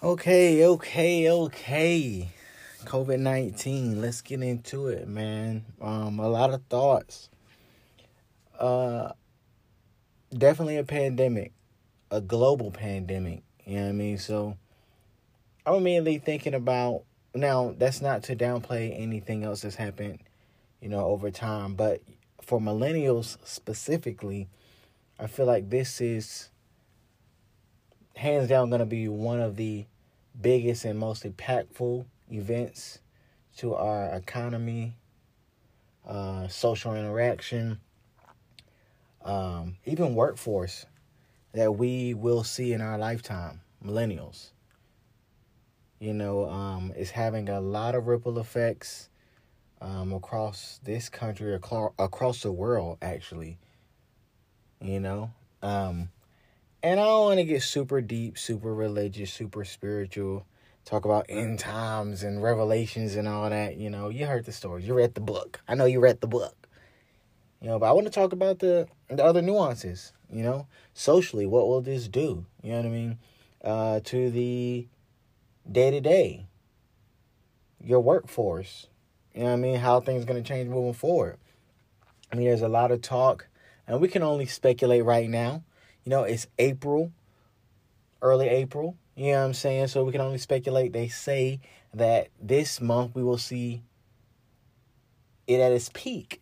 Okay, okay, okay. COVID 19. Let's get into it, man. Um, a lot of thoughts. Uh, definitely a pandemic, a global pandemic. You know what I mean? So I'm immediately thinking about now, that's not to downplay anything else that's happened, you know, over time, but for millennials specifically, I feel like this is hands down going to be one of the biggest and most impactful events to our economy, uh, social interaction, um, even workforce that we will see in our lifetime, millennials. You know, um, it's having a lot of ripple effects um, across this country, across the world, actually. You know, um, and I don't want to get super deep, super religious, super spiritual, talk about end times and revelations and all that. You know, you heard the stories, you read the book. I know you read the book. You know, but I want to talk about the the other nuances. You know, socially, what will this do? You know what I mean? Uh, to the day to day, your workforce. You know what I mean? How things going to change moving forward. I mean, there's a lot of talk, and we can only speculate right now you know, it's April, early April. You know what I'm saying? So we can only speculate. They say that this month we will see it at its peak.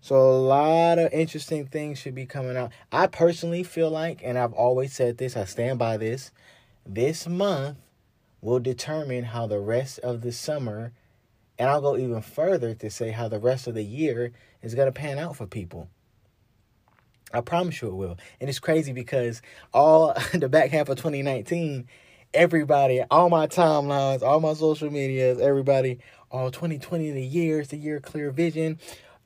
So a lot of interesting things should be coming out. I personally feel like, and I've always said this, I stand by this, this month will determine how the rest of the summer, and I'll go even further to say how the rest of the year is going to pan out for people. I promise you it will. And it's crazy because all the back half of 2019, everybody, all my timelines, all my social medias, everybody, all 2020 the year, it's the year clear vision.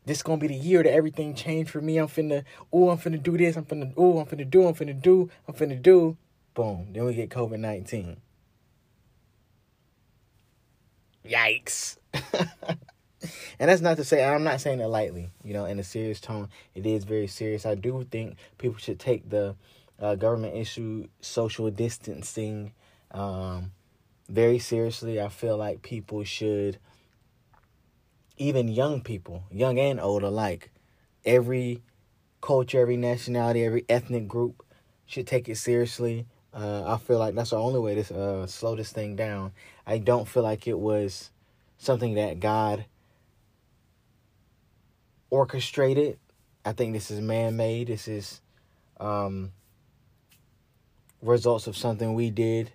This gonna be the year that everything changed for me. I'm finna, oh, I'm finna do this. I'm finna, oh, I'm finna do. I'm finna do. I'm finna do. Boom. Then we get COVID 19. Yikes. and that's not to say I'm not saying it lightly, you know, in a serious tone. It is very serious. I do think people should take the uh, government issue social distancing um, very seriously. I feel like people should, even young people, young and old alike, every culture, every nationality, every ethnic group should take it seriously. Uh, I feel like that's the only way to uh, slow this thing down. I don't feel like it was something that God orchestrated. I think this is man made. This is um, results of something we did.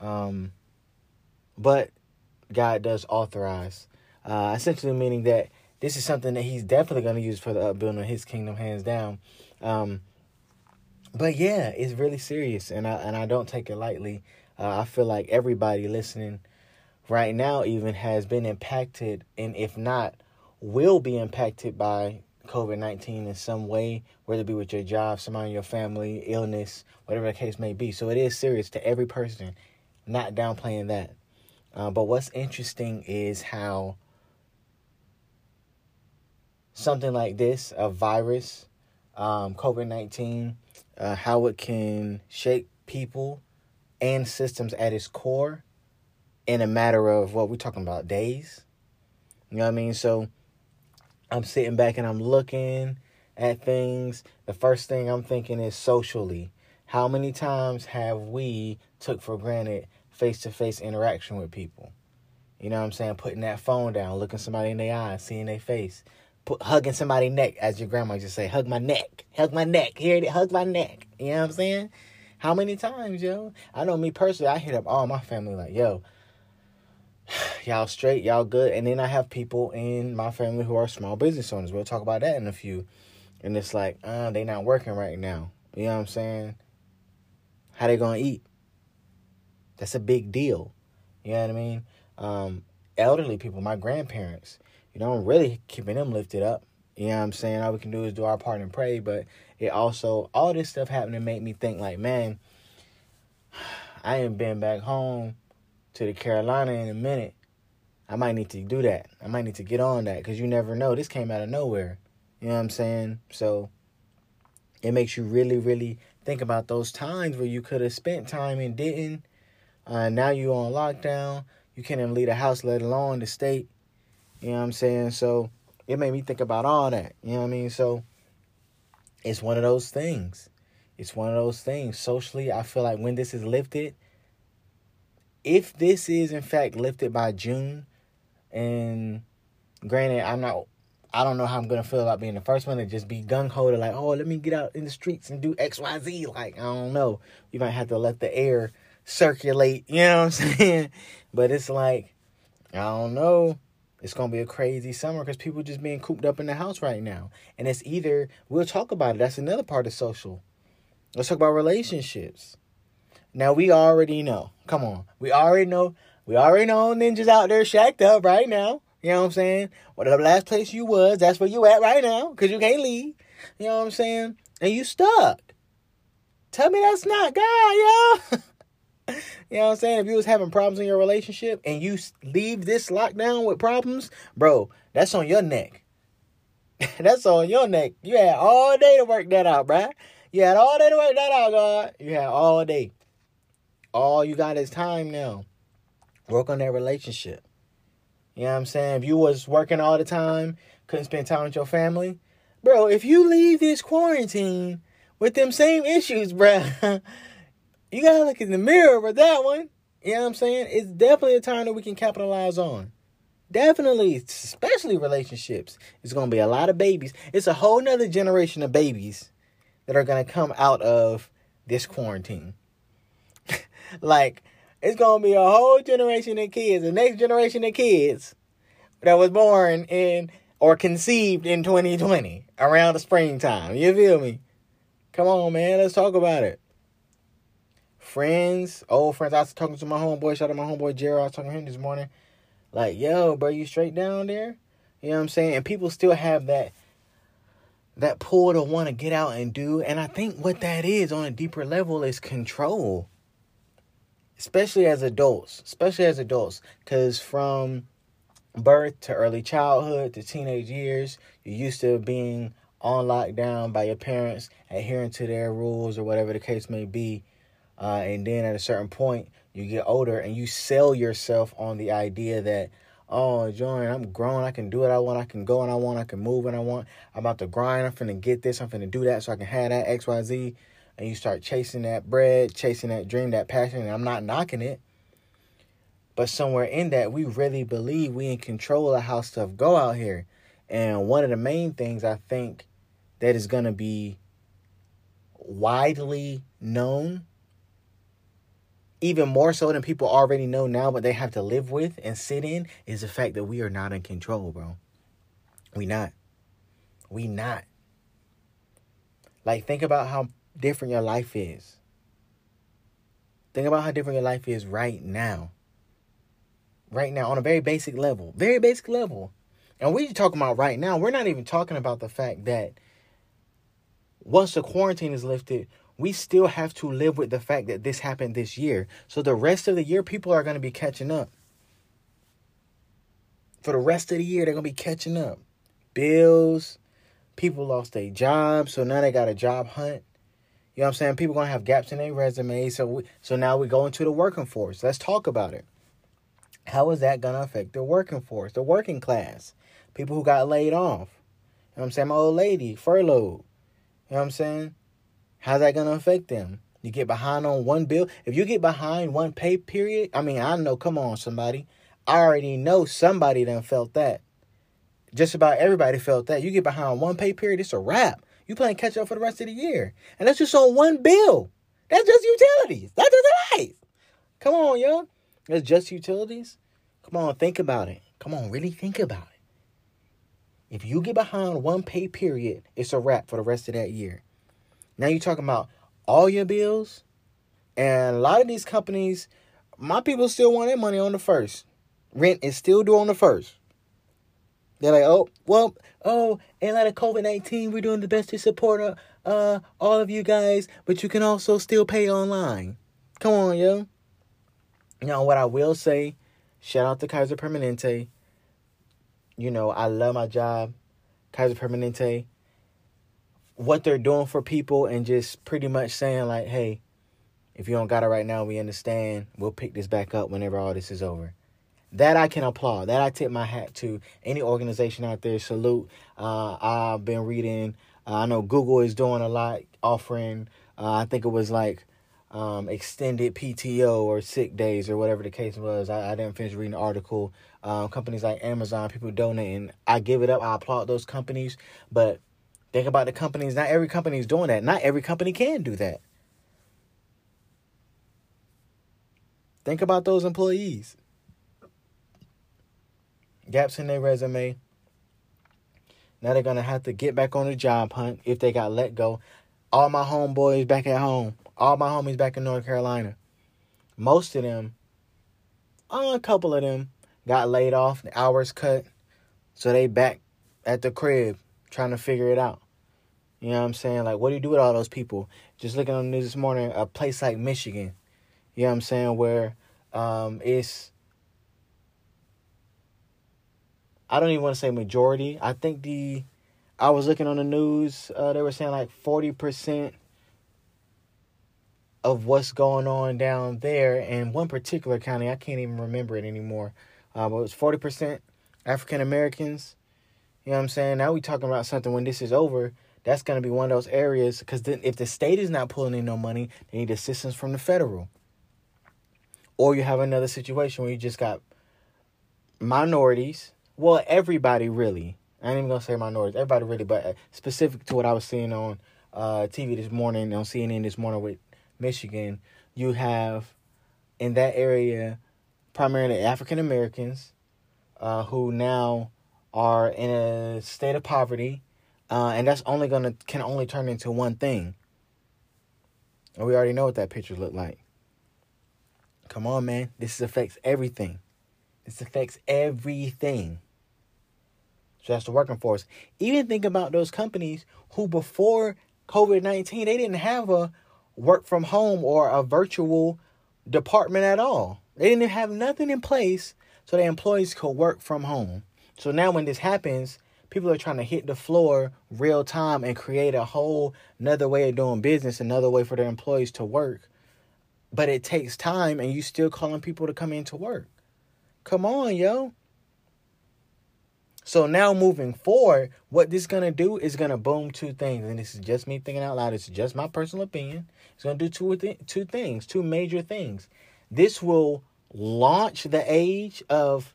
Um, but God does authorize. Uh, essentially, meaning that this is something that He's definitely going to use for the upbuilding of His kingdom, hands down. Um, but yeah, it's really serious, and I and I don't take it lightly. Uh, I feel like everybody listening right now even has been impacted, and if not will be impacted by COVID 19 in some way, whether it be with your job, somebody in your family, illness, whatever the case may be. So it is serious to every person, not downplaying that. Uh, but what's interesting is how something like this, a virus, um, COVID 19, uh, how it can shake people and systems at its core in a matter of what we're talking about days. You know what I mean? So I'm sitting back and I'm looking at things. The first thing I'm thinking is socially. How many times have we took for granted face-to-face interaction with people? You know what I'm saying? Putting that phone down, looking somebody in the eyes, seeing their face, put, hugging somebody's neck, as your grandma used to say, hug my neck, hug my neck, hear it, hug my neck. You know what I'm saying? How many times, yo? I know me personally, I hit up all my family like, yo, y'all straight, y'all good. And then I have people in my family who are small business owners. We'll talk about that in a few. And it's like, uh, they not working right now. You know what I'm saying? How they gonna eat? That's a big deal. You know what I mean? Um, elderly people, my grandparents, you know, I'm really keeping them lifted up. You know what I'm saying? All we can do is do our part and pray, but it also all this stuff happened to make me think like, man, I ain't been back home to the Carolina in a minute. I might need to do that. I might need to get on that because you never know. This came out of nowhere. You know what I'm saying? So it makes you really, really think about those times where you could have spent time and didn't. Uh, now you're on lockdown. You can't even leave the house, let alone the state. You know what I'm saying? So it made me think about all that. You know what I mean? So it's one of those things. It's one of those things. Socially, I feel like when this is lifted, if this is in fact lifted by June, and granted, I'm not I don't know how I'm gonna feel about being the first one to just be gung ho to like, oh, let me get out in the streets and do X, Y, Z. Like, I don't know. You might have to let the air circulate, you know what I'm saying? But it's like, I don't know. It's gonna be a crazy summer because people just being cooped up in the house right now. And it's either we'll talk about it. That's another part of social. Let's talk about relationships. Now we already know. Come on. We already know. We already know ninjas out there shacked up right now. You know what I'm saying? Whatever last place you was, that's where you at right now, because you can't leave. You know what I'm saying? And you stuck. Tell me that's not God, yo. you know what I'm saying? If you was having problems in your relationship and you leave this lockdown with problems, bro, that's on your neck. that's on your neck. You had all day to work that out, bruh. You had all day to work that out, God. You had all day. All you got is time now. Work on that relationship. You know what I'm saying? If you was working all the time, couldn't spend time with your family, bro, if you leave this quarantine with them same issues, bro, you gotta look in the mirror with that one. You know what I'm saying? It's definitely a time that we can capitalize on. Definitely, especially relationships. It's gonna be a lot of babies. It's a whole nother generation of babies that are gonna come out of this quarantine. like it's gonna be a whole generation of kids, the next generation of kids that was born in or conceived in 2020 around the springtime. You feel me? Come on, man. Let's talk about it. Friends, old friends. I was talking to my homeboy. Shout out to my homeboy Jared. I was talking to him this morning. Like, yo, bro, you straight down there? You know what I'm saying? And people still have that that pull to want to get out and do. And I think what that is on a deeper level is control especially as adults, especially as adults, because from birth to early childhood to teenage years, you're used to being on lockdown by your parents, adhering to their rules or whatever the case may be. Uh, and then at a certain point, you get older and you sell yourself on the idea that, oh, Jordan, I'm grown. I can do what I want. I can go when I want. I can move when I want. I'm about to grind. I'm finna get this. I'm finna do that so I can have that X, Y, Z and you start chasing that bread, chasing that dream, that passion, and I'm not knocking it. But somewhere in that, we really believe we in control of how stuff go out here. And one of the main things I think that is going to be widely known, even more so than people already know now, but they have to live with and sit in, is the fact that we are not in control, bro. We not. We not. Like, think about how different your life is. Think about how different your life is right now. Right now, on a very basic level. Very basic level. And we talking about right now, we're not even talking about the fact that once the quarantine is lifted, we still have to live with the fact that this happened this year. So the rest of the year, people are going to be catching up. For the rest of the year, they're going to be catching up. Bills, people lost their jobs, so now they got a job hunt. You know what I'm saying? People gonna have gaps in their resume. So we, so now we go into the working force. Let's talk about it. How is that gonna affect the working force, the working class, people who got laid off? You know what I'm saying? My old lady furloughed. You know what I'm saying? How's that gonna affect them? You get behind on one bill. If you get behind one pay period, I mean, I know. Come on, somebody. I already know somebody done felt that. Just about everybody felt that. You get behind one pay period, it's a wrap. You playing catch up for the rest of the year. And that's just on one bill. That's just utilities. That's just life. Come on, yo. That's just utilities. Come on, think about it. Come on, really think about it. If you get behind one pay period, it's a wrap for the rest of that year. Now you're talking about all your bills. And a lot of these companies, my people still want their money on the first. Rent is still due on the first. They're like, oh, well, oh, in light of COVID 19, we're doing the best to support uh, uh, all of you guys, but you can also still pay online. Come on, yo. Now, what I will say, shout out to Kaiser Permanente. You know, I love my job, Kaiser Permanente. What they're doing for people and just pretty much saying, like, hey, If you don't got it right now, we understand. We'll pick this back up whenever all this is over. That I can applaud. That I tip my hat to. Any organization out there, salute. Uh, I've been reading. Uh, I know Google is doing a lot, offering. Uh, I think it was like um, extended PTO or sick days or whatever the case was. I, I didn't finish reading the article. Um, companies like Amazon, people donating. I give it up. I applaud those companies. But think about the companies. Not every company is doing that. Not every company can do that. Think about those employees. Gaps in their resume. Now they're gonna have to get back on the job hunt if they got let go. All my homeboys back at home. All my homies back in North Carolina. Most of them, a couple of them, got laid off, the hours cut. So they back at the crib trying to figure it out. You know what I'm saying? Like, what do you do with all those people? Just looking on the news this morning, a place like Michigan, you know what I'm saying, where um, it's, I don't even want to say majority. I think the, I was looking on the news, uh, they were saying like 40% of what's going on down there in one particular county. I can't even remember it anymore. Uh, but it was 40% African Americans. You know what I'm saying? Now we talking about something when this is over. That's going to be one of those areas because then if the state is not pulling in no money, they need assistance from the federal. Or you have another situation where you just got minorities. Well, everybody really. I ain't even gonna say minorities. Everybody really, but uh, specific to what I was seeing on uh, TV this morning on CNN this morning with Michigan, you have in that area primarily African Americans uh, who now are in a state of poverty, uh, and that's only gonna can only turn into one thing. And we already know what that picture looked like. Come on, man. This affects everything. This affects everything. So that's the working force. Even think about those companies who before COVID 19, they didn't have a work from home or a virtual department at all. They didn't have nothing in place so their employees could work from home. So now when this happens, people are trying to hit the floor real time and create a whole another way of doing business, another way for their employees to work. But it takes time and you still calling people to come into work. Come on, yo. So now moving forward, what this is gonna do is gonna boom two things, and this is just me thinking out loud. It's just my personal opinion. It's gonna do two th- two things, two major things. This will launch the age of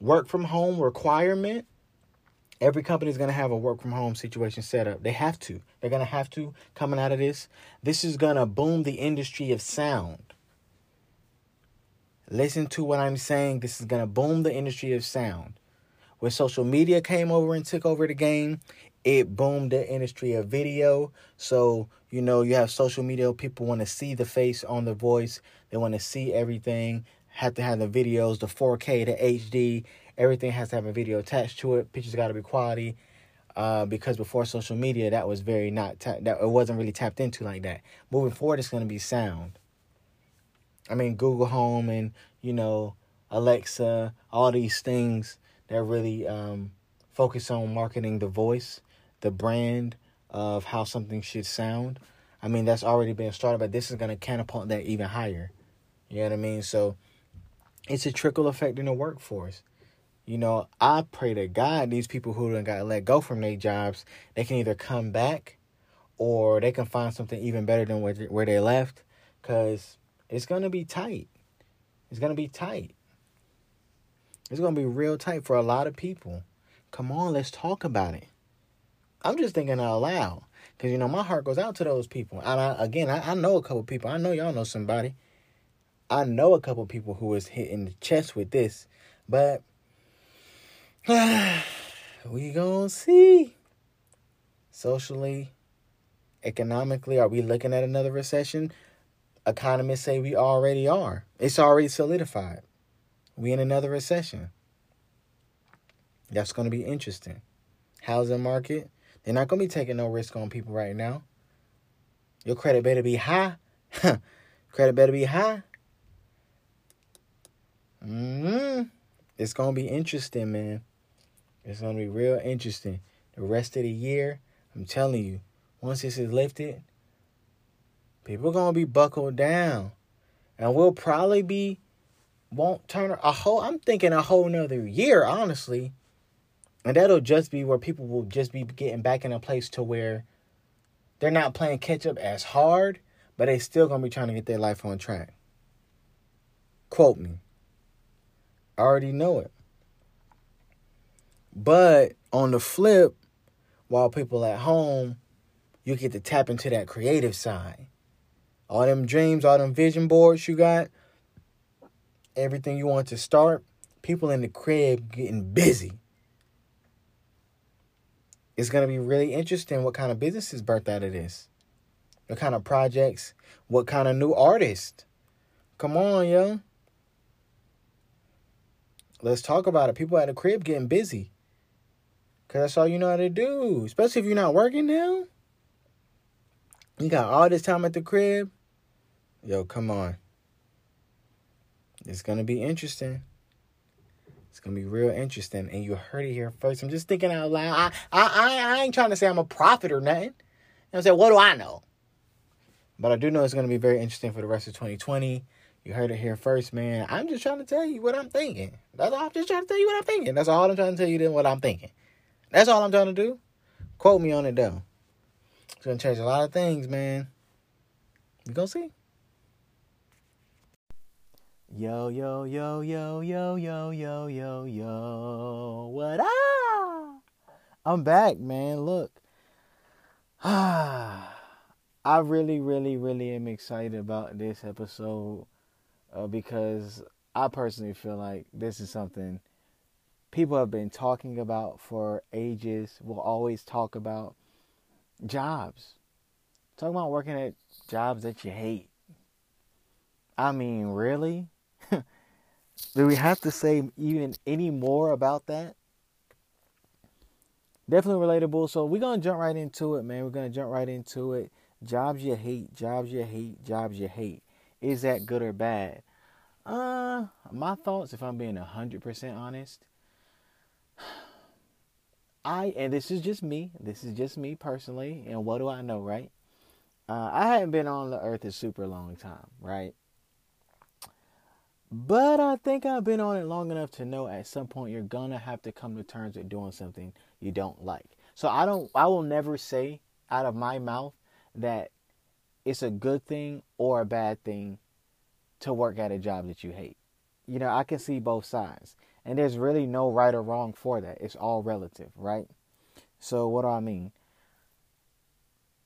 work from home requirement. Every company is gonna have a work from home situation set up. They have to. They're gonna have to coming out of this. This is gonna boom the industry of sound. Listen to what I'm saying. This is gonna boom the industry of sound when social media came over and took over the game, it boomed the industry of video. So, you know, you have social media, people want to see the face on the voice, they want to see everything, have to have the videos, the 4K, the HD, everything has to have a video attached to it. Pictures got to be quality. Uh, because before social media, that was very not ta- that it wasn't really tapped into like that. Moving forward, it's going to be sound. I mean, Google Home and you know Alexa, all these things that really um, focus on marketing the voice, the brand of how something should sound. I mean, that's already been started, but this is going to catapult that even higher. You know what I mean? So it's a trickle effect in the workforce. You know, I pray to God these people who got let go from their jobs, they can either come back or they can find something even better than where, where they left because it's going to be tight. It's going to be tight. It's going to be real tight for a lot of people. Come on, let's talk about it. I'm just thinking out loud. Because, you know, my heart goes out to those people. And I, again, I, I know a couple people. I know y'all know somebody. I know a couple people who was hit in the chest with this. But we gonna see. Socially, economically, are we looking at another recession? Economists say we already are. It's already solidified we in another recession. That's going to be interesting. Housing market, they're not going to be taking no risk on people right now. Your credit better be high. credit better be high. hmm It's going to be interesting, man. It's going to be real interesting. The rest of the year, I'm telling you, once this is lifted, People are gonna be buckled down. And we'll probably be won't turn a whole I'm thinking a whole nother year, honestly. And that'll just be where people will just be getting back in a place to where they're not playing catch up as hard, but they still gonna be trying to get their life on track. Quote me. I already know it. But on the flip, while people at home, you get to tap into that creative side. All them dreams, all them vision boards you got, everything you want to start, people in the crib getting busy. It's going to be really interesting what kind of businesses birthed out of this. What kind of projects, what kind of new artists. Come on, yo. Let's talk about it. People at the crib getting busy. Cause that's all you know how to do. Especially if you're not working now. You got all this time at the crib. Yo, come on. It's gonna be interesting. It's gonna be real interesting, and you heard it here first. I'm just thinking out loud. I, I, I, ain't trying to say I'm a prophet or nothing. I'm saying, what do I know? But I do know it's gonna be very interesting for the rest of 2020. You heard it here first, man. I'm just trying to tell you what I'm thinking. That's all. I'm just trying to tell you what I'm thinking. That's all I'm trying to tell you. Then what I'm thinking. That's all I'm trying to do. Quote me on it though. It's gonna change a lot of things, man. You gonna see. Yo, yo, yo, yo, yo, yo, yo, yo, yo. What up? I'm back, man. Look. I really, really, really am excited about this episode uh, because I personally feel like this is something people have been talking about for ages, will always talk about jobs. Talk about working at jobs that you hate. I mean, really? Do we have to say even any more about that? Definitely relatable. So we're gonna jump right into it, man. We're gonna jump right into it. Jobs you hate, jobs you hate, jobs you hate. Is that good or bad? Uh, my thoughts, if I'm being hundred percent honest, I and this is just me. This is just me personally. And what do I know, right? Uh, I haven't been on the earth a super long time, right? But I think I've been on it long enough to know at some point you're gonna have to come to terms with doing something you don't like. So I don't I will never say out of my mouth that it's a good thing or a bad thing to work at a job that you hate. You know, I can see both sides. And there's really no right or wrong for that. It's all relative, right? So, what do I mean?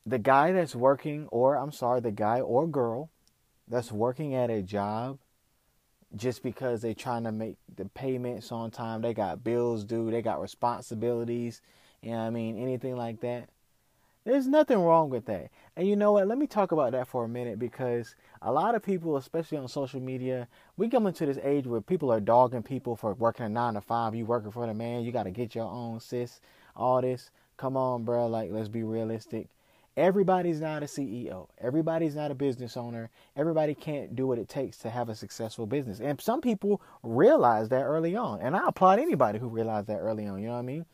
The guy that's working, or I'm sorry, the guy or girl that's working at a job just because they're trying to make the payments on time, they got bills due, they got responsibilities, you know what I mean? Anything like that. There's nothing wrong with that. And you know what? Let me talk about that for a minute because a lot of people, especially on social media, we come into this age where people are dogging people for working a nine to five. You working for the man, you got to get your own sis, all this. Come on, bro. Like, let's be realistic. Everybody's not a CEO. Everybody's not a business owner. Everybody can't do what it takes to have a successful business. And some people realize that early on. And I applaud anybody who realized that early on. You know what I mean?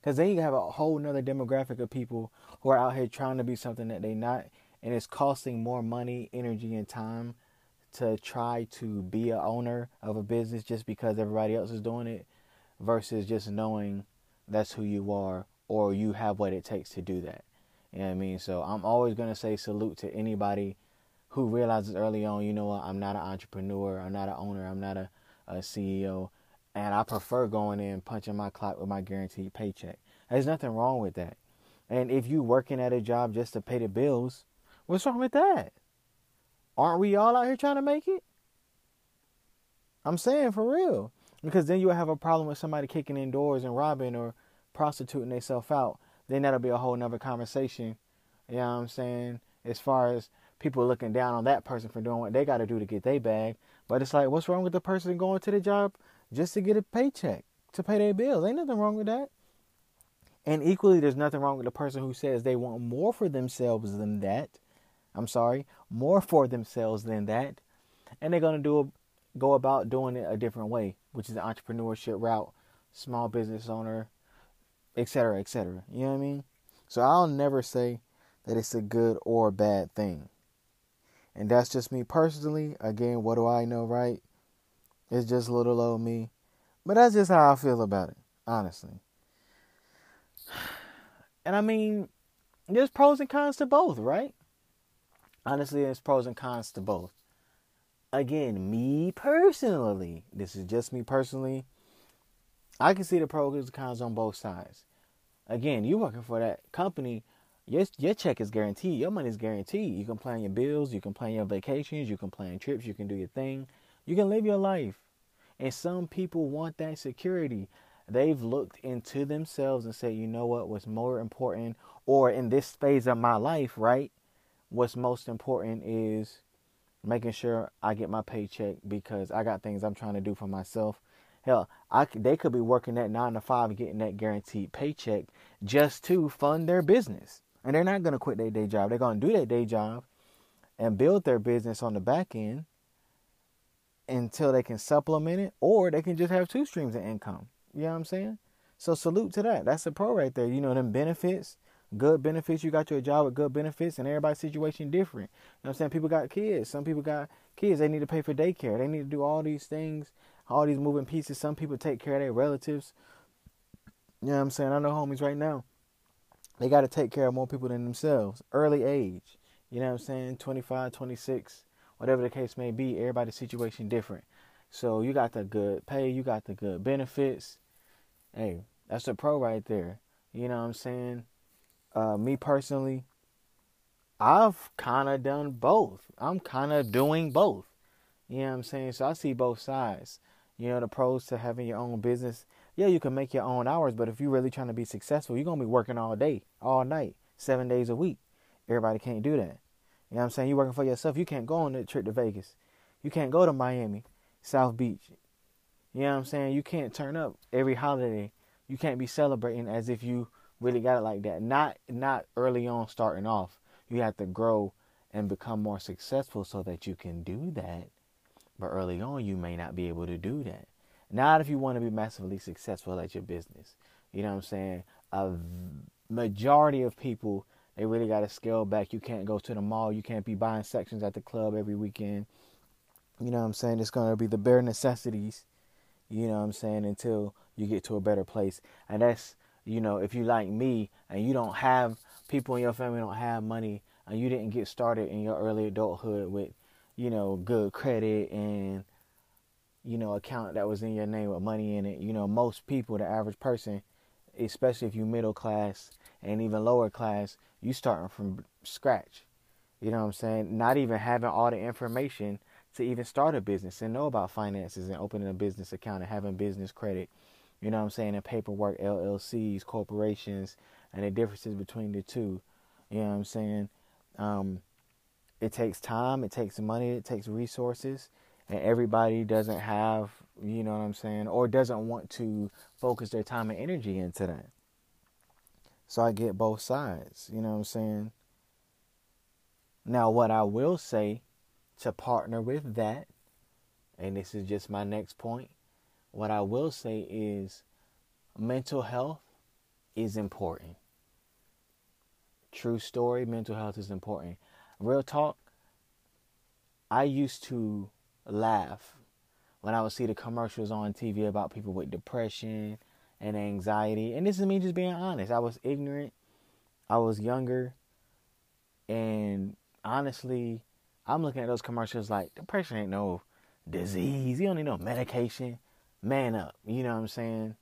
Because then you have a whole nother demographic of people who are out here trying to be something that they're not, and it's costing more money, energy, and time to try to be a owner of a business just because everybody else is doing it, versus just knowing that's who you are or you have what it takes to do that. You know what I mean? So I'm always gonna say salute to anybody who realizes early on, you know what, I'm not an entrepreneur, I'm not an owner, I'm not a, a CEO and I prefer going in punching my clock with my guaranteed paycheck. There's nothing wrong with that. And if you working at a job just to pay the bills, what's wrong with that? Aren't we all out here trying to make it? I'm saying for real. Because then you'll have a problem with somebody kicking in doors and robbing or prostituting themselves out. Then that'll be a whole nother conversation. You know what I'm saying? As far as people looking down on that person for doing what they got to do to get their bag. But it's like, what's wrong with the person going to the job just to get a paycheck to pay their bills. Ain't nothing wrong with that. And equally, there's nothing wrong with the person who says they want more for themselves than that. I'm sorry, more for themselves than that, and they're gonna do a, go about doing it a different way, which is the entrepreneurship route, small business owner, etc., etc. You know what I mean? So I'll never say that it's a good or bad thing. And that's just me personally. Again, what do I know, right? It's just little old me. But that's just how I feel about it, honestly. And I mean, there's pros and cons to both, right? Honestly, there's pros and cons to both. Again, me personally, this is just me personally. I can see the pros and cons on both sides. Again, you working for that company, your your check is guaranteed. Your money is guaranteed. You can plan your bills, you can plan your vacations, you can plan trips, you can do your thing. You can live your life. And some people want that security. They've looked into themselves and said, you know what, what's more important, or in this phase of my life, right? What's most important is making sure I get my paycheck because I got things I'm trying to do for myself. Hell, I they could be working that nine to five and getting that guaranteed paycheck just to fund their business, and they're not gonna quit their day job. They're gonna do their day job and build their business on the back end until they can supplement it, or they can just have two streams of income. You know what I'm saying? So salute to that. That's a pro right there. You know them benefits, good benefits. You got your job with good benefits, and everybody's situation different. You know what I'm saying? People got kids. Some people got kids. They need to pay for daycare. They need to do all these things, all these moving pieces. Some people take care of their relatives. You know what I'm saying? I know homies right now. They got to take care of more people than themselves. Early age. You know what I'm saying? 25, 26, whatever the case may be. Everybody's situation different. So you got the good pay. You got the good benefits hey, that's a pro right there. You know what I'm saying? Uh, me personally, I've kind of done both. I'm kind of doing both. You know what I'm saying? So I see both sides. You know, the pros to having your own business. Yeah, you can make your own hours, but if you're really trying to be successful, you're going to be working all day, all night, seven days a week. Everybody can't do that. You know what I'm saying? You're working for yourself. You can't go on a trip to Vegas. You can't go to Miami, South Beach. You know what I'm saying? You can't turn up every holiday. You can't be celebrating as if you really got it like that. Not not early on starting off. You have to grow and become more successful so that you can do that. But early on you may not be able to do that. Not if you want to be massively successful at your business. You know what I'm saying? A majority of people they really got to scale back. You can't go to the mall. You can't be buying sections at the club every weekend. You know what I'm saying? It's going to be the bare necessities you know what I'm saying, until you get to a better place. And that's, you know, if you like me and you don't have people in your family don't have money and you didn't get started in your early adulthood with, you know, good credit and you know, account that was in your name with money in it. You know, most people, the average person, especially if you middle class and even lower class, you starting from scratch. You know what I'm saying? Not even having all the information to even start a business and know about finances and opening a business account and having business credit. You know what I'm saying? And paperwork, LLCs, corporations, and the differences between the two. You know what I'm saying? Um, it takes time, it takes money, it takes resources, and everybody doesn't have, you know what I'm saying, or doesn't want to focus their time and energy into that. So I get both sides, you know what I'm saying? Now, what I will say to partner with that. And this is just my next point. What I will say is mental health is important. True story, mental health is important. Real talk, I used to laugh when I would see the commercials on TV about people with depression and anxiety. And this is me just being honest. I was ignorant, I was younger, and honestly, I'm looking at those commercials like depression ain't no disease. You don't need no medication. Man up. You know what I'm saying?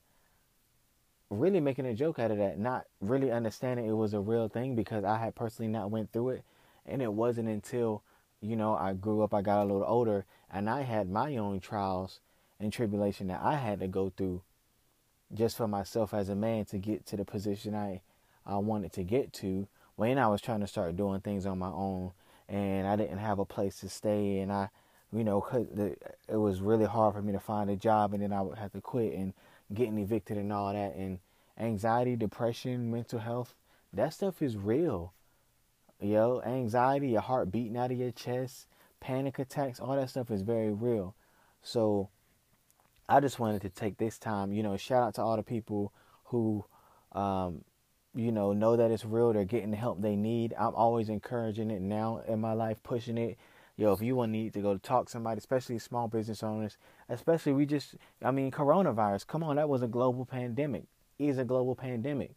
Really making a joke out of that, not really understanding it was a real thing because I had personally not went through it. And it wasn't until, you know, I grew up, I got a little older, and I had my own trials and tribulation that I had to go through just for myself as a man to get to the position I I wanted to get to when I was trying to start doing things on my own and I didn't have a place to stay, and I, you know, it was really hard for me to find a job, and then I would have to quit and getting evicted and all that, and anxiety, depression, mental health, that stuff is real. Yo, anxiety, your heart beating out of your chest, panic attacks, all that stuff is very real. So I just wanted to take this time, you know, shout out to all the people who um, you know, know that it's real. They're getting the help they need. I'm always encouraging it now in my life, pushing it. yo, if you want need to go talk to somebody, especially small business owners, especially we just, I mean, coronavirus. Come on, that was a global pandemic. Is a global pandemic.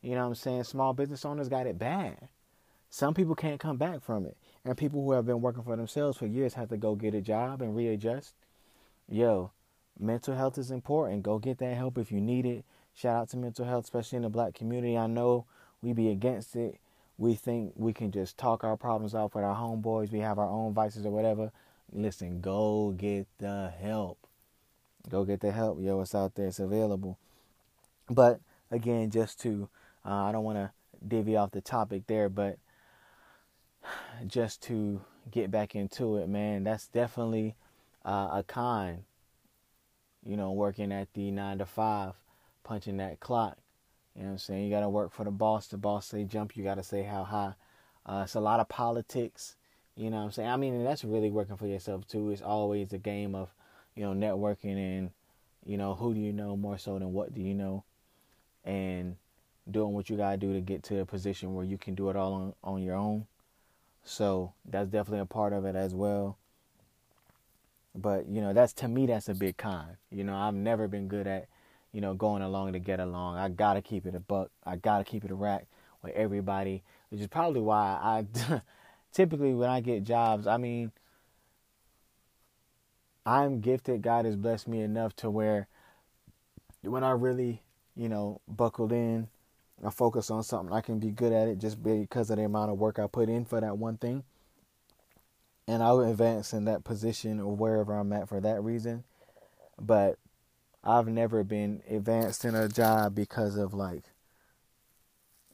You know what I'm saying? Small business owners got it bad. Some people can't come back from it, and people who have been working for themselves for years have to go get a job and readjust. Yo, mental health is important. Go get that help if you need it. Shout out to mental health, especially in the black community. I know we be against it we think we can just talk our problems out with our homeboys, we have our own vices or whatever. Listen, go get the help. Go get the help. Yo, it's out there, it's available. But again, just to, uh, I don't want to divvy off the topic there, but just to get back into it, man, that's definitely uh, a con. You know, working at the nine to five, punching that clock. You know what I'm saying? You got to work for the boss. The boss say jump, you got to say how high. Uh, it's a lot of politics. You know what I'm saying? I mean, that's really working for yourself too. It's always a game of, you know, networking and, you know, who do you know more so than what do you know, and doing what you gotta do to get to a position where you can do it all on, on your own. So that's definitely a part of it as well. But you know, that's to me that's a big con. You know, I've never been good at you know, going along to get along. I gotta keep it a buck. I gotta keep it a rack with everybody, which is probably why I typically when I get jobs, I mean, I'm gifted. God has blessed me enough to where when I really, you know, buckled in, I focus on something, I can be good at it just because of the amount of work I put in for that one thing. And I'll advance in that position or wherever I'm at for that reason. But I've never been advanced in a job because of like,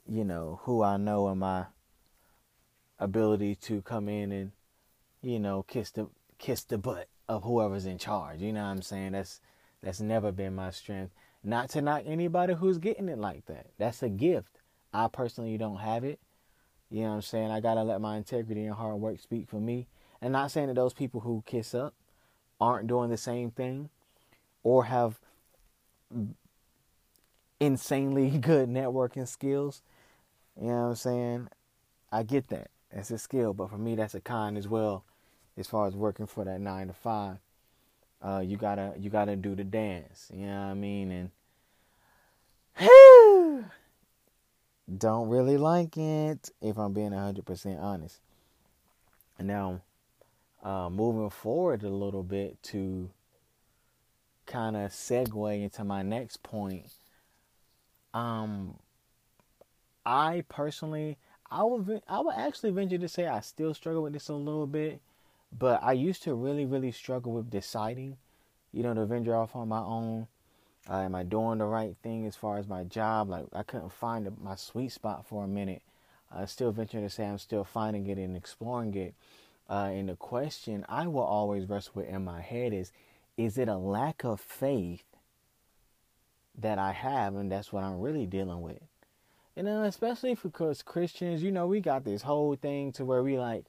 you know, who I know and my ability to come in and, you know, kiss the kiss the butt of whoever's in charge. You know what I'm saying? That's that's never been my strength. Not to knock anybody who's getting it like that. That's a gift. I personally don't have it. You know what I'm saying? I gotta let my integrity and hard work speak for me. And not saying that those people who kiss up aren't doing the same thing or have insanely good networking skills. You know what I'm saying? I get that. That's a skill, but for me that's a con as well as far as working for that 9 to 5. Uh, you got to you got to do the dance, you know what I mean? And don't really like it if I'm being 100% honest. Now uh, moving forward a little bit to kind of segue into my next point. Um, I personally, I would, I would actually venture to say I still struggle with this a little bit, but I used to really, really struggle with deciding, you know, to venture off on my own. Uh, am I doing the right thing as far as my job? Like I couldn't find my sweet spot for a minute. I still venture to say I'm still finding it and exploring it. Uh, and the question I will always wrestle with in my head is, is it a lack of faith that I have, and that's what I'm really dealing with. And then especially because Christians, you know, we got this whole thing to where we like,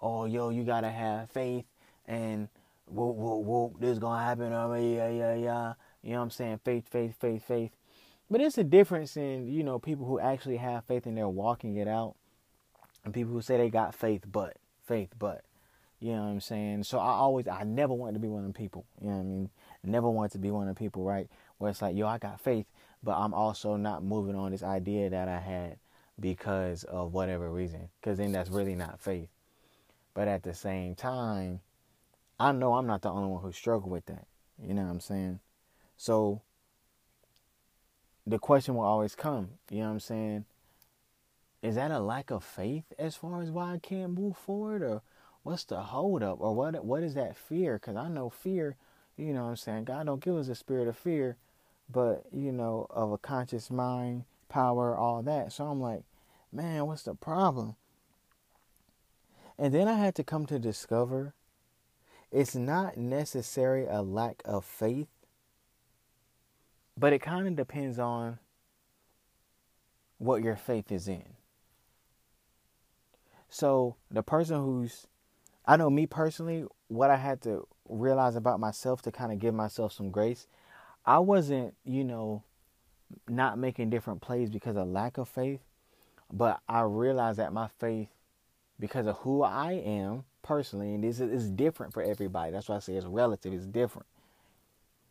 oh, yo, you gotta have faith, and whoop, whoop, whoop, this gonna happen, oh, yeah, yeah, yeah. You know what I'm saying? Faith, faith, faith, faith. But it's a difference in, you know, people who actually have faith and they're walking it out, and people who say they got faith, but, faith, but. You know what I'm saying? So I always, I never wanted to be one of them people. You know what I mean? Never wanted to be one of the people, right? Where it's like, yo, I got faith, but I'm also not moving on this idea that I had because of whatever reason. Because then that's really not faith. But at the same time, I know I'm not the only one who struggled with that. You know what I'm saying? So the question will always come, you know what I'm saying? Is that a lack of faith as far as why I can't move forward or what's the holdup or what what is that fear? Because I know fear, you know what I'm saying? God don't give us a spirit of fear, but, you know, of a conscious mind, power, all that. So I'm like, man, what's the problem? And then I had to come to discover it's not necessary a lack of faith, but it kind of depends on what your faith is in. So the person who's I know me personally, what I had to realize about myself to kind of give myself some grace, I wasn't, you know, not making different plays because of lack of faith, but I realized that my faith, because of who I am personally, and this is different for everybody. That's why I say it's relative. It's different.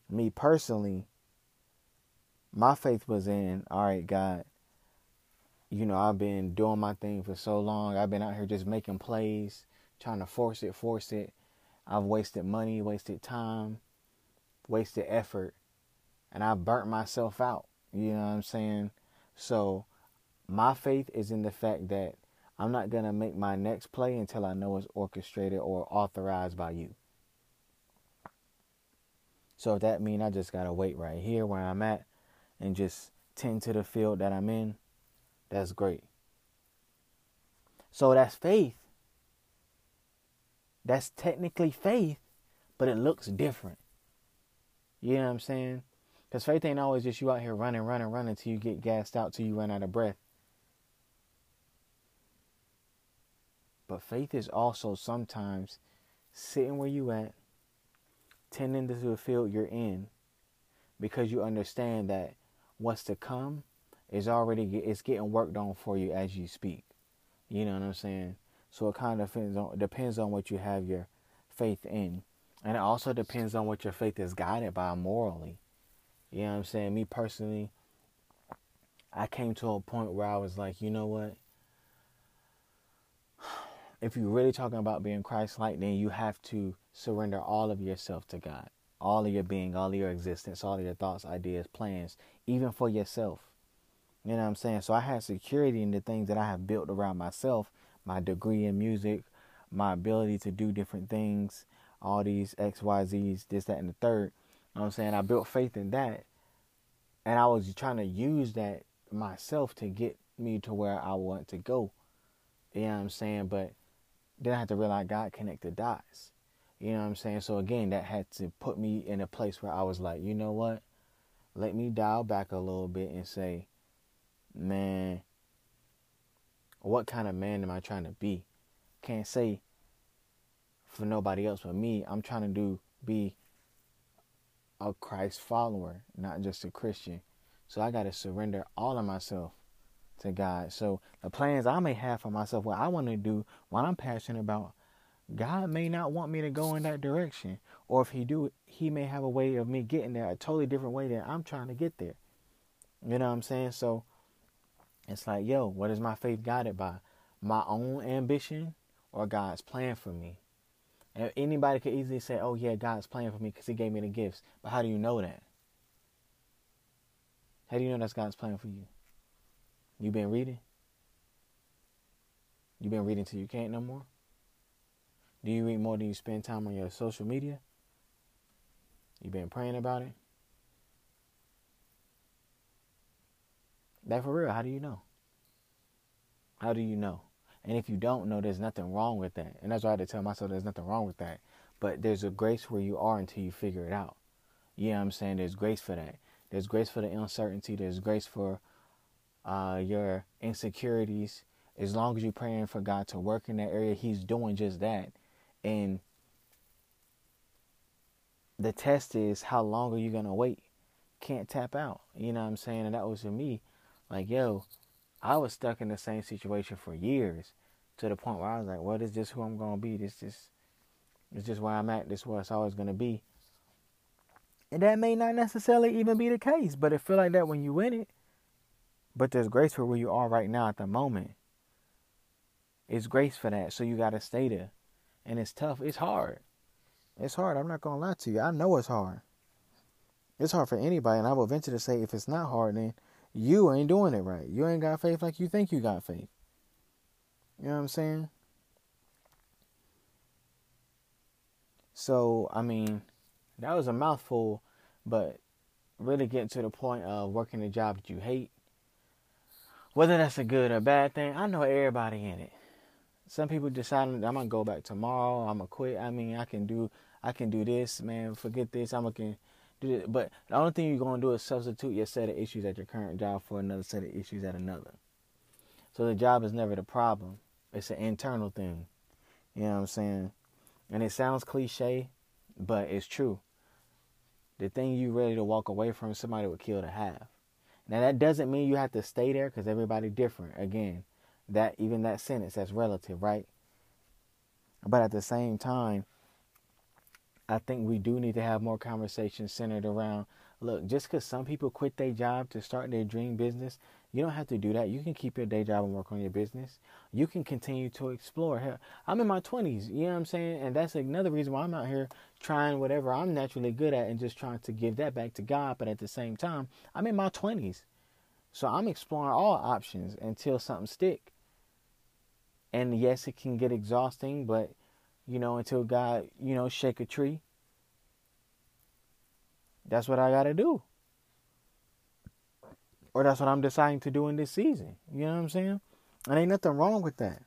Me personally, my faith was in, all right, God, you know, I've been doing my thing for so long. I've been out here just making plays, trying to force it, force it. I've wasted money, wasted time, wasted effort, and I've burnt myself out. You know what I'm saying? So, my faith is in the fact that I'm not going to make my next play until I know it's orchestrated or authorized by you. So if that means I just got to wait right here where I'm at and just tend to the field that I'm in, that's great. So that's faith. That's technically faith, but it looks different. You know what I'm saying? Because faith ain't always just you out here running, running, running until you get gassed out, till you run out of breath. But faith is also sometimes sitting where you at, tending to the field you're in, because you understand that what's to come is already it's getting worked on for you as you speak. You know what I'm saying? So it kind of depends on depends on what you have your faith in, and it also depends on what your faith is guided by morally. You know what I'm saying? Me personally, I came to a point where I was like, you know what? If you're really talking about being Christ like, then you have to surrender all of yourself to God. All of your being, all of your existence, all of your thoughts, ideas, plans, even for yourself. You know what I'm saying? So I have security in the things that I have built around myself, my degree in music, my ability to do different things, all these X, Y, Z's, this, that, and the third. You know what I'm saying? I built faith in that. And I was trying to use that myself to get me to where I want to go. You know what I'm saying? But then I had to realize God connected dots. You know what I'm saying? So again, that had to put me in a place where I was like, you know what? Let me dial back a little bit and say, man, what kind of man am I trying to be? Can't say for nobody else but me. I'm trying to do be a Christ follower, not just a Christian. So I got to surrender all of myself to God. So the plans I may have for myself, what I want to do, what I'm passionate about, God may not want me to go in that direction. Or if he do, he may have a way of me getting there a totally different way than I'm trying to get there. You know what I'm saying? So it's like, yo, what is my faith guided by? My own ambition or God's plan for me? And anybody could easily say, oh, yeah, God's plan for me because he gave me the gifts. But how do you know that? How do you know that's God's plan for you? You been reading? You been reading till you can't no more? Do you read more than you spend time on your social media? You been praying about it? That for real, how do you know? How do you know? And if you don't know, there's nothing wrong with that. And that's why I had to tell myself there's nothing wrong with that. But there's a grace where you are until you figure it out. What I'm saying? There's grace for that. There's grace for the uncertainty. There's grace for uh, your insecurities, as long as you're praying for God to work in that area, He's doing just that. And the test is how long are you gonna wait? Can't tap out. You know what I'm saying? And that was for me. Like, yo, I was stuck in the same situation for years to the point where I was like, well, this is just who I'm gonna be. This just it's just where I'm at. This is where it's always gonna be. And that may not necessarily even be the case, but it feel like that when you win it. But there's grace for where you are right now at the moment. It's grace for that. So you got to stay there. And it's tough. It's hard. It's hard. I'm not going to lie to you. I know it's hard. It's hard for anybody. And I will venture to say if it's not hard, then you ain't doing it right. You ain't got faith like you think you got faith. You know what I'm saying? So, I mean, that was a mouthful, but really getting to the point of working a job that you hate whether that's a good or bad thing, I know everybody in it. Some people deciding I'm gonna go back tomorrow. I'm gonna quit. I mean, I can do, I can do this, man. Forget this. I'm gonna do it. But the only thing you're gonna do is substitute your set of issues at your current job for another set of issues at another. So the job is never the problem. It's an internal thing. You know what I'm saying? And it sounds cliche, but it's true. The thing you're ready to walk away from, somebody would kill to have. Now that doesn't mean you have to stay there because everybody different. Again, that even that sentence that's relative, right? But at the same time, I think we do need to have more conversations centered around look, just because some people quit their job to start their dream business, you don't have to do that. You can keep your day job and work on your business. You can continue to explore. Hell, I'm in my 20s, you know what I'm saying? And that's another reason why I'm out here trying whatever I'm naturally good at and just trying to give that back to God. But at the same time, I'm in my 20s. So I'm exploring all options until something stick. And yes, it can get exhausting, but you know, until God, you know, shake a tree. That's what I got to do. Or that's what I'm deciding to do in this season. You know what I'm saying? And ain't nothing wrong with that.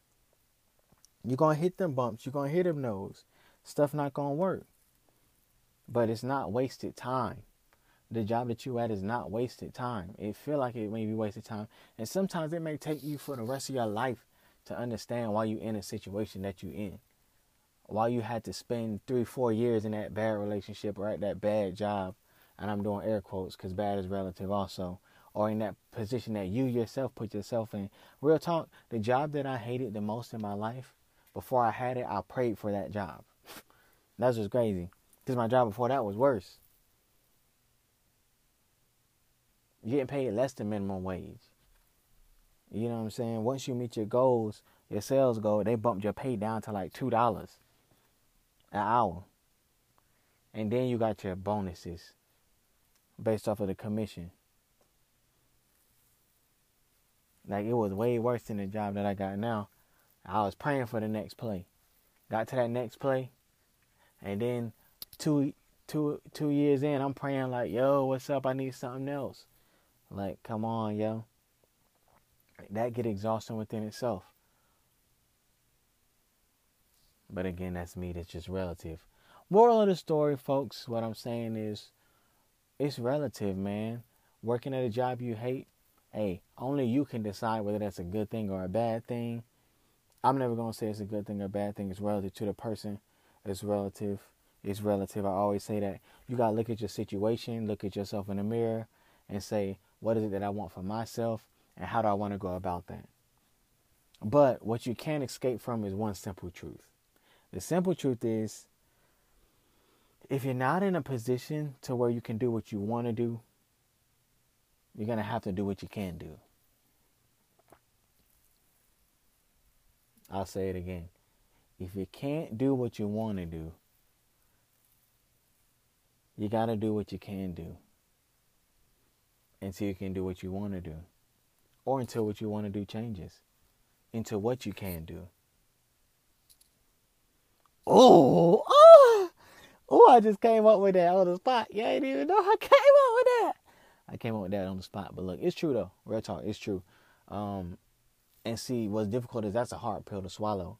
You're going to hit them bumps. You're going to hit them nose. Stuff not going to work. But it's not wasted time. The job that you at is not wasted time. It feel like it may be wasted time. And sometimes it may take you for the rest of your life to understand why you in a situation that you in why you had to spend three, four years in that bad relationship or at that bad job, and I'm doing air quotes because bad is relative also, or in that position that you yourself put yourself in. Real talk, the job that I hated the most in my life, before I had it, I prayed for that job. That's just crazy. Because my job before that was worse. You're getting paid less than minimum wage. You know what I'm saying? Once you meet your goals, your sales goal, they bumped your pay down to like two dollars an hour. And then you got your bonuses based off of the commission. Like it was way worse than the job that I got now. I was praying for the next play. Got to that next play, and then two two two years in, I'm praying like, yo, what's up? I need something else. Like, come on, yo. That get exhausting within itself. But again, that's me, that's just relative. Moral of the story, folks, what I'm saying is it's relative, man. Working at a job you hate, hey, only you can decide whether that's a good thing or a bad thing. I'm never to say it's a good thing or a bad thing. It's relative to the person. It's relative. It's relative. I always say that. You got to look at your situation, look at yourself in the mirror, and say, what is it that I want for myself, and how do I want to go about that? But what you can't escape from is one simple truth the simple truth is if you're not in a position to where you can do what you want to do, you're going to have to do what you can do. I'll say it again. If you can't do what you want to do, you got to do what you can do until you can do what you want to do, or until what you want to do changes into what you can do. Oh, oh, oh, I just came up with that on the spot. You ain't even know I came up with that. I came up with that on the spot. But look, it's true though. Real talk, it's true. Um, and see, what's difficult is that's a hard pill to swallow.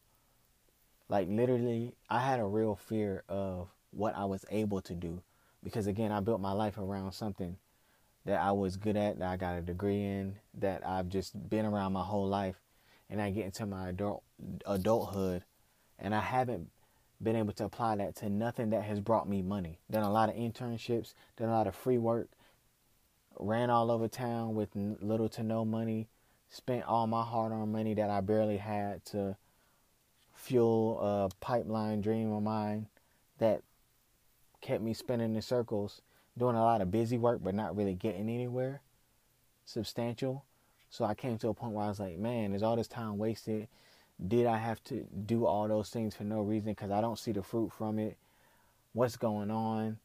Like literally, I had a real fear of what I was able to do because again, I built my life around something that I was good at, that I got a degree in, that I've just been around my whole life, and I get into my adult adulthood, and I haven't been able to apply that to nothing that has brought me money. Done a lot of internships, done a lot of free work, ran all over town with little to no money, spent all my hard earned money that I barely had to fuel a pipeline dream of mine that kept me spinning in circles, doing a lot of busy work but not really getting anywhere substantial. So I came to a point where I was like, man, is all this time wasted? Did I have to do all those things for no reason because I don't see the fruit from it? What's going on?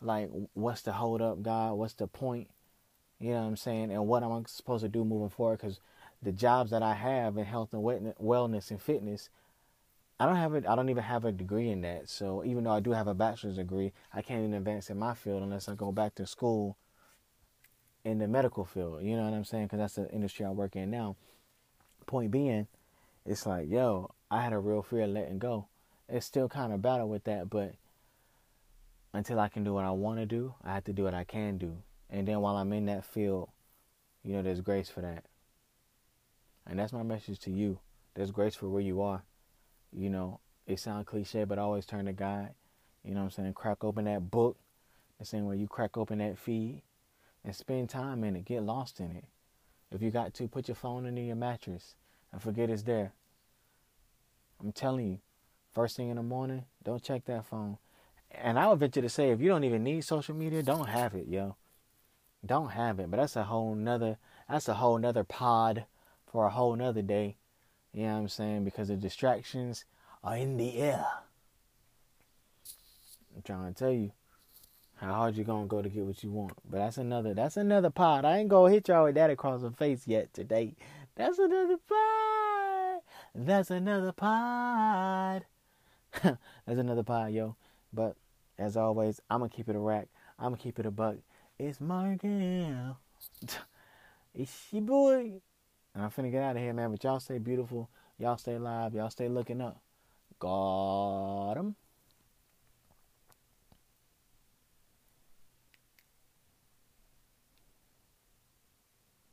Like, what's the hold up, God? What's the point? You know what I'm saying? And what am I supposed to do moving forward? Because the jobs that I have in health and wellness and fitness, I don't have it. I don't even have a degree in that. So even though I do have a bachelor's degree, I can't even advance in my field unless I go back to school in the medical field. You know what I'm saying? Because that's the industry I work in now. Point being, it's like, yo, I had a real fear of letting go. It's still kind of battle with that, but until I can do what I want to do, I have to do what I can do. And then while I'm in that field, you know, there's grace for that. And that's my message to you. There's grace for where you are. You know, it sounds cliche, but always turn to God. You know what I'm saying? Crack open that book. The same way you crack open that feed and spend time in it. Get lost in it. If you got to, put your phone under your mattress and forget it's there. I'm telling you, first thing in the morning, don't check that phone. And I would venture to say, if you don't even need social media, don't have it, yo. Don't have it. But that's a whole nother. That's a whole nother pod for a whole nother day. You know what I'm saying? Because the distractions are in the air. I'm trying to tell you how hard you're gonna go to get what you want. But that's another that's another pod. I ain't gonna hit y'all with that across the face yet today. That's another pod. That's another pod. that's another pod, yo. But as always, I'm gonna keep it a rack. I'm gonna keep it a buck. It's my Markel. it's your boy. And I'm finna get out of here, man. But y'all stay beautiful. Y'all stay alive. Y'all stay looking up. Got 'em.